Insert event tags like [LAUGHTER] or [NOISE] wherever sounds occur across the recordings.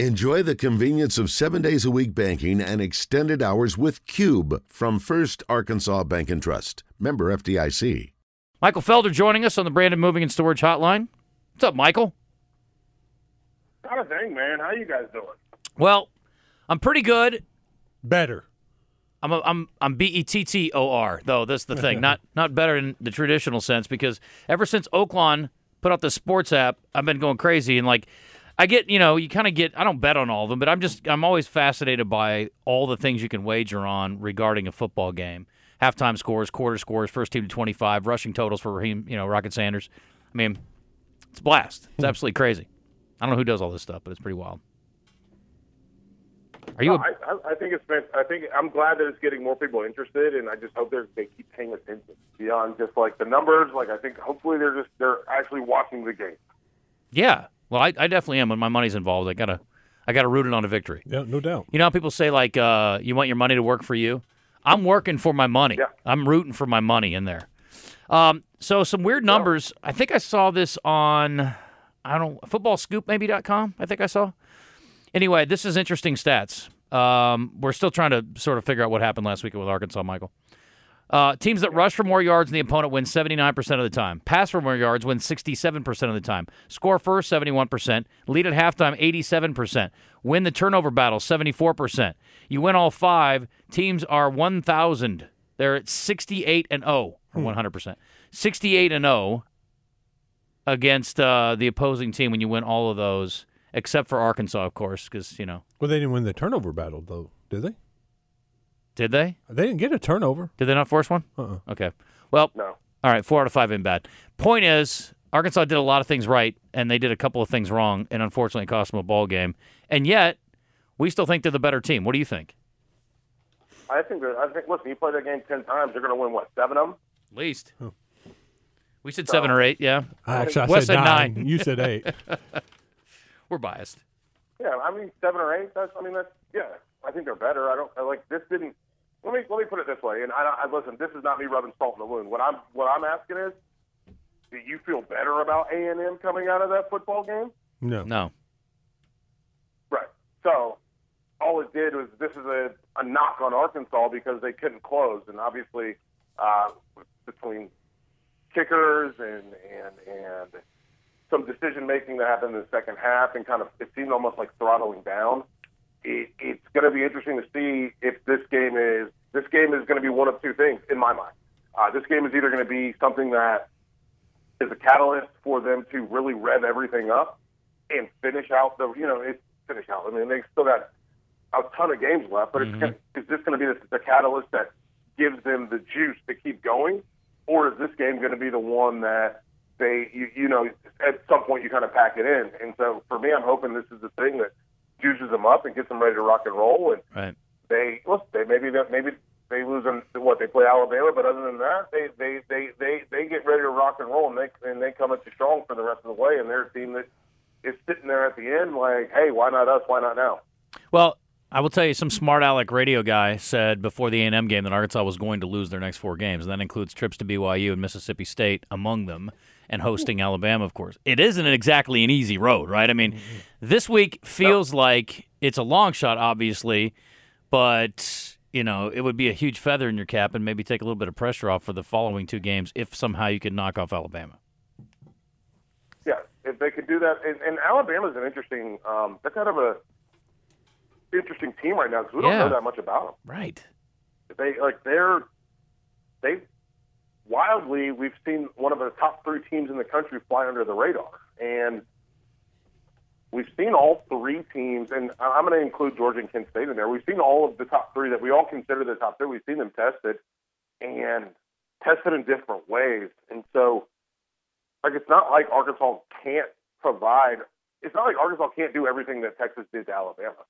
Enjoy the convenience of seven days a week banking and extended hours with Cube from First Arkansas Bank and Trust. Member FDIC. Michael Felder joining us on the Brandon Moving and Storage Hotline. What's up, Michael? Not a thing, man. How you guys doing? Well, I'm pretty good. Better. I'm a, I'm I'm B E T T O R though. That's the thing. not [LAUGHS] not better in the traditional sense because ever since Oaklawn put out the sports app, I've been going crazy and like I get, you know, you kind of get I don't bet on all of them, but I'm just I'm always fascinated by all the things you can wager on regarding a football game. Halftime scores, quarter scores, first team to 25, rushing totals for Raheem, you know, Rocket Sanders. I mean, it's a blast. It's hmm. absolutely crazy. I don't know who does all this stuff, but it's pretty wild. Are you? No, A, I, I, I think it's been. I think I'm glad that it's getting more people interested, and I just hope they're, they keep paying attention beyond just like the numbers. Like I think hopefully they're just they're actually watching the game. yeah. Well, I, I definitely am. When my money's involved, I gotta I gotta root it on a victory. Yeah, no doubt. You know how people say like uh, you want your money to work for you? I'm working for my money. Yeah. I'm rooting for my money in there. Um, so some weird numbers. I think I saw this on I don't know, footballscoopmaybe.com. I think I saw. Anyway, this is interesting stats. Um, we're still trying to sort of figure out what happened last week with Arkansas, Michael. Uh, teams that rush for more yards than the opponent win 79% of the time. Pass for more yards win 67% of the time. Score first 71%. Lead at halftime 87%. Win the turnover battle 74%. You win all five. Teams are 1,000. They're at 68 and 0 or 100%. 68 and 0 against uh, the opposing team when you win all of those, except for Arkansas, of course, because, you know, Well, they didn't win the turnover battle, though, did they? Did they? They didn't get a turnover. Did they not force one? Uh-uh. Okay. Well, No. All right, four out of five in bad. Point is, Arkansas did a lot of things right, and they did a couple of things wrong, and unfortunately, it cost them a ball game. And yet, we still think they're the better team. What do you think? I think that I think listen, you play that game ten times, you're going to win what seven of them. At least. We said seven or eight. Yeah, Actually, I Wes said said nine. nine. You said eight. [LAUGHS] we're biased. Yeah, I mean seven or eight. That's I mean that's yeah. I think they're better. I don't I like this didn't. Let me let me put it this way. And I, I listen. This is not me rubbing salt in the wound. What I'm what I'm asking is, do you feel better about A and M coming out of that football game? No. No. Right. So all it did was this is a, a knock on Arkansas because they couldn't close, and obviously uh, between kickers and and and some decision making that happened in the second half, and kind of it seemed almost like throttling down. It, it's going to be interesting to see if this game is this game is going to be one of two things in my mind. Uh, this game is either going to be something that is a catalyst for them to really rev everything up and finish out the you know it's finish out. I mean they still got a ton of games left, but it's gonna, is this going to be the, the catalyst that gives them the juice to keep going, or is this game going to be the one that they you, you know at some point you kind of pack it in? And so for me, I'm hoping this is the thing that juices them up and gets them ready to rock and roll. And Right. They look, they maybe that maybe they lose in what they play Alabama, but other than that, they they they they they get ready to rock and roll and they and they come at you strong for the rest of the way. And they're a team that is sitting there at the end like, hey, why not us? Why not now? Well, I will tell you, some smart aleck radio guy said before the A&M game that Arkansas was going to lose their next four games, and that includes trips to BYU and Mississippi State among them, and hosting Alabama, of course. It isn't exactly an easy road, right? I mean, mm-hmm. this week feels like it's a long shot, obviously, but you know it would be a huge feather in your cap and maybe take a little bit of pressure off for the following two games if somehow you could knock off Alabama. Yeah, if they could do that, and, and Alabama's an interesting. Um, they're kind of a interesting team right now because we don't Yeah. know that much about them. Right. They like they're they wildly we've seen one of the top three teams in the country fly under the radar, and we've seen all three teams, and I'm going to include Georgia and Kent State in there. We've seen all of the top three that we all consider the top three. We've seen them tested and tested in different ways, and so like it's not like Arkansas can't provide. It's not like Arkansas can't do everything that Texas did to Alabama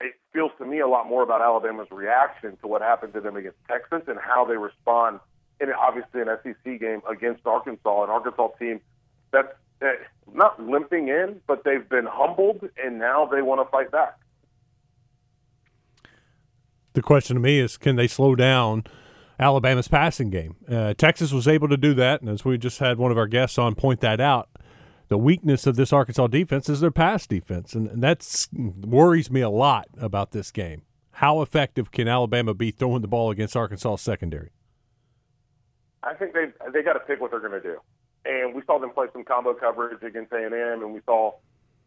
it feels to me a lot more about Alabama's reaction to what happened to them against Texas and how they respond in obviously an SEC game against Arkansas, an Arkansas team that's not limping in, but they've been humbled and now they want to fight back. The question to me is, can they slow down Alabama's passing game? Uh, Texas was able to do that, and as we just had one of our guests on point that out, the weakness of this Arkansas defense is their pass defense, and, and that worries me a lot about this game. How effective can Alabama be throwing the ball against Arkansas secondary? I think they they got to pick what they're going to do, and we saw them play some combo coverage against A and M, and we saw.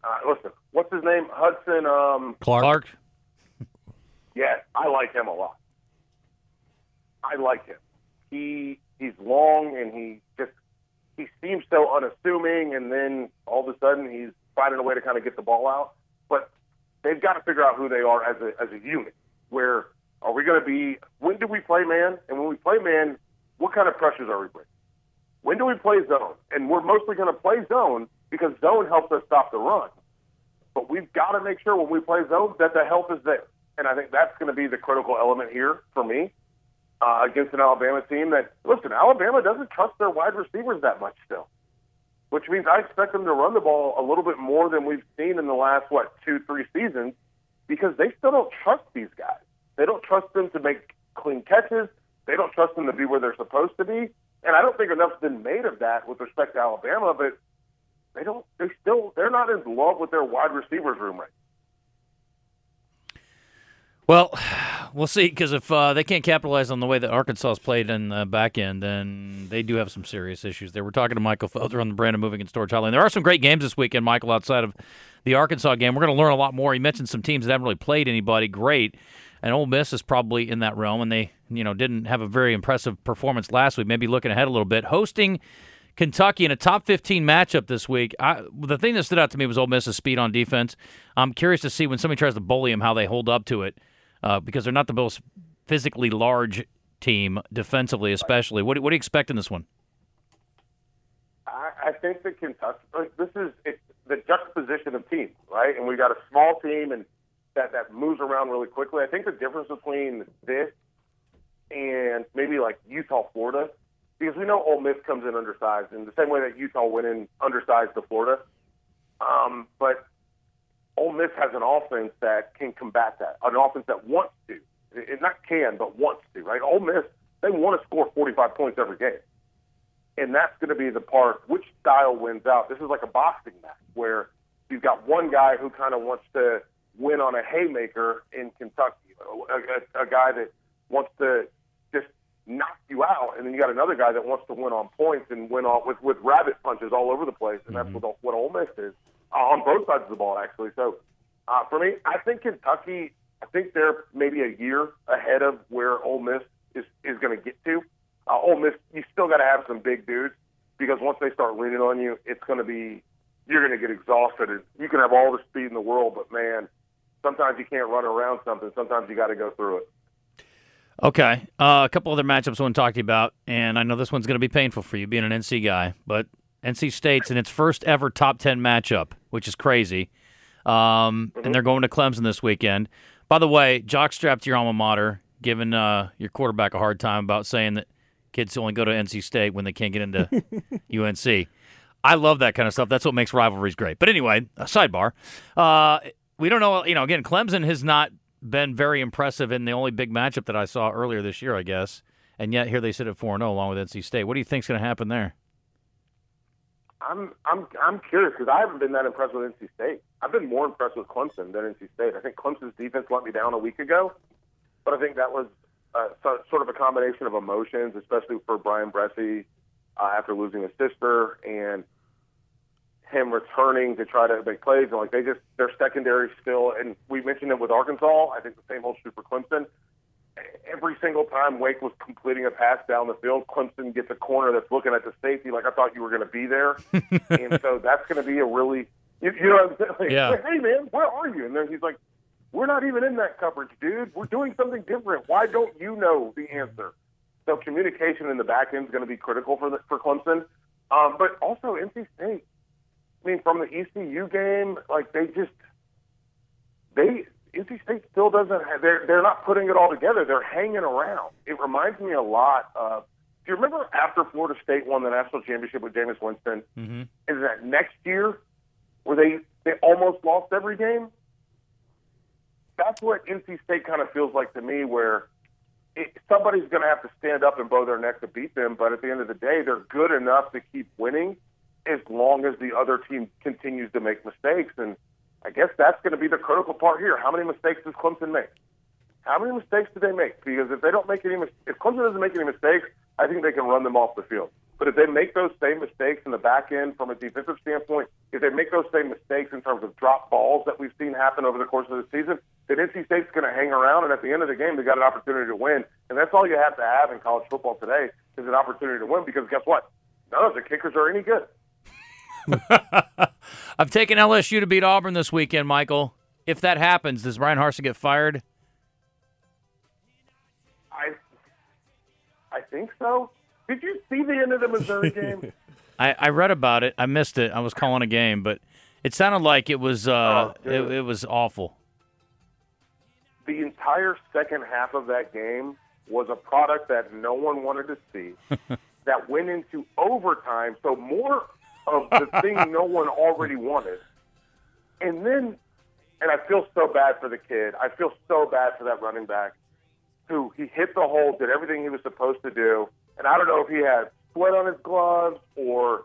Uh, listen, what's his name? Hudson um, Clark. Clark. Yeah, I like him a lot. I like him. He he's long and he just he seems so unassuming, and then all of a sudden he's finding a way to kind of get the ball out. But they've got to figure out who they are as a as a unit. Where are we going to be? When do we play man? And when we play man, what kind of pressures are we bringing? When do we play zone? And we're mostly going to play zone because zone helps us stop the run. But we've got to make sure when we play zone that the help is there. And I think that's going to be the critical element here for me uh, against an Alabama team that, listen, Alabama doesn't trust their wide receivers that much still, which means I expect them to run the ball a little bit more than we've seen in the last, what, two, three seasons because they still don't trust these guys. They don't trust them to make clean catches. They don't trust them to be where they're supposed to be. And I don't think enough's been made of that with respect to Alabama, but they don't, they still, they're not in love with their wide receivers room right well, [SIGHS] we'll see because if uh, they can't capitalize on the way that Arkansas has played in the back end, then they do have some serious issues there. We're talking to Michael Felder on the Brandon Moving and Storage Hotline. There are some great games this weekend, Michael, outside of the Arkansas game. We're going to learn a lot more. He mentioned some teams that haven't really played anybody great, and Ole Miss is probably in that realm, and they you know didn't have a very impressive performance last week. Maybe looking ahead a little bit, hosting. Kentucky in a top 15 matchup this week. I, the thing that stood out to me was Ole Miss's speed on defense. I'm curious to see when somebody tries to bully them how they hold up to it uh, because they're not the most physically large team defensively, especially. What, what do you expect in this one? I, I think that Kentucky. This is it's the juxtaposition of teams, right? And we got a small team and that that moves around really quickly. I think the difference between this and maybe like Utah, Florida, because we know Ole Miss comes in undersized in the same way that Utah went in undersized to Florida. Um, but Ole Miss has an offense that can combat that, an offense that wants to, it not can, but wants to, right? Ole Miss, they want to score 45 points every game. And that's going to be the part, which style wins out. This is like a boxing match where you've got one guy who kind of wants to win on a haymaker in Kentucky, a, a, a guy that wants to just knock you out, and then you got another guy that wants to win on points and win on with with rabbit punches all over the place, and mm-hmm. that's what what Ole Miss is uh, on both sides of the ball, actually. So uh, for me, I think Kentucky, I think they're maybe a year ahead of where Ole Miss is, is going to get to. Uh, Ole Miss, you still got to have some big dudes because once they start leaning on you, it's going to be, you're going to get exhausted. And you can have all the speed in the world, but man, sometimes you can't run around something. Sometimes you got to go through it. Okay. Uh, a couple other matchups I want to talk to you about, and I know this one's going to be painful for you being an NC guy, but NC State's in its first ever top 10 matchup, which is crazy. Um, mm-hmm. And they're going to Clemson this weekend. By the way, jockstrap to your alma mater, giving uh, your quarterback a hard time about saying that kids only go to NC State when they can't get into [LAUGHS] UNC. I love that kind of stuff. That's what makes rivalries great. But anyway, a sidebar. Uh, we don't know. You know, again, Clemson has not been very impressive in the only big matchup that I saw earlier this year, I guess. And yet here they sit at 4 0 along with NC State. What do you think's going to happen there? I'm I'm I'm curious because I haven't been that impressed with NC State. I've been more impressed with Clemson than NC State. I think Clemson's defense let me down a week ago, but I think that was uh, so, sort of a combination of emotions, especially for Bryan Bresee uh, after losing his sister and him returning to try to make plays. And like they just their secondary still, and we mentioned it with Arkansas. I think the same holds true for Clemson every single time Wake was completing a pass down the field, Clemson gets a corner that's looking at the safety like I thought you were going to be there, [LAUGHS] and so that's going to be a really, you, you know, what I'm saying? Like, yeah. Like, hey man, where are you? And then he's like, we're not even in that coverage, dude. We're doing something different. Why don't you know the answer? So communication in the back end is going to be critical for the, for Clemson, um, but also NC State. I mean, from the ECU game, like they just they NC State still doesn't. Have, they're they're not putting it all together. They're hanging around. It reminds me a lot of. Do you remember after Florida State won the national championship with Jameis Winston? Mm-hmm. Is that next year where they they almost lost every game? That's what NC State kind of feels like to me, where it, somebody's going to have to stand up and bow their neck to beat them. But at the end of the day, they're good enough to keep winning. As long as the other team continues to make mistakes. And I guess that's going to be the critical part here. How many mistakes does Clemson make? How many mistakes do they make? Because if they don't make any, if Clemson doesn't make any mistakes, I think they can run them off the field. But if they make those same mistakes in the back end from a defensive standpoint, if they make those same mistakes in terms of drop balls that we've seen happen over the course of the season, then NC State's going to hang around, and at the end of the game, they got an opportunity to win. And that's all you have to have in college football today is an opportunity to win. Because guess what? None of the kickers are any good. [LAUGHS] I've taken LSU to beat Auburn this weekend, Michael. If that happens, does Bryan Harsin get fired? I, I think so. Did you see the end of the Missouri [LAUGHS] game? I, I read about it. I missed it. I was calling a game, but it sounded like it was uh, Oh, it, it was awful. the entire second half of that game was a product that no one wanted to see [LAUGHS] that went into overtime. So more of the thing no one already wanted. And then, and I feel so bad for the kid. I feel so bad for that running back who he hit the hole, did everything he was supposed to do. And I don't know if he had sweat on his gloves or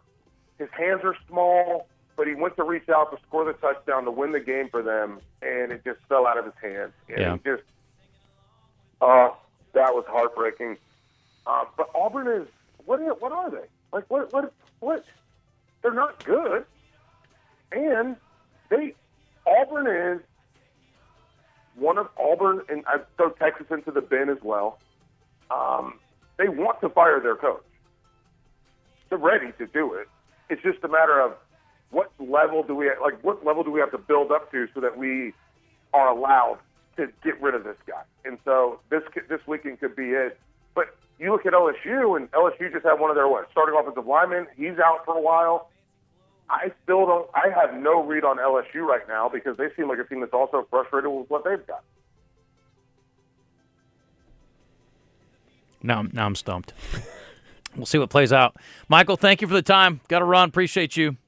his hands are small, but he went to reach out to score the touchdown to win the game for them, and it just fell out of his hands. And Yeah. he just, oh, that was heartbreaking. Uh, but Auburn is what? Are, what are they? Like what? What? What? They're not good, and they Auburn is one of Auburn, and I throw Texas into the bin as well. Um, they want to fire their coach. They're ready to do it. It's just a matter of what level do we like? What level do we have to build up to so that we are allowed to get rid of this guy? And so this this weekend could be it. You look at LSU, and LSU just had one of their what starting offensive linemen. He's out for a while. I still don't. I have no read on LSU right now because they seem like a team that's also frustrated with what they've got. Now, now I'm stumped. [LAUGHS] we'll see what plays out. Michael, thank you for the time. Got to run. Appreciate you.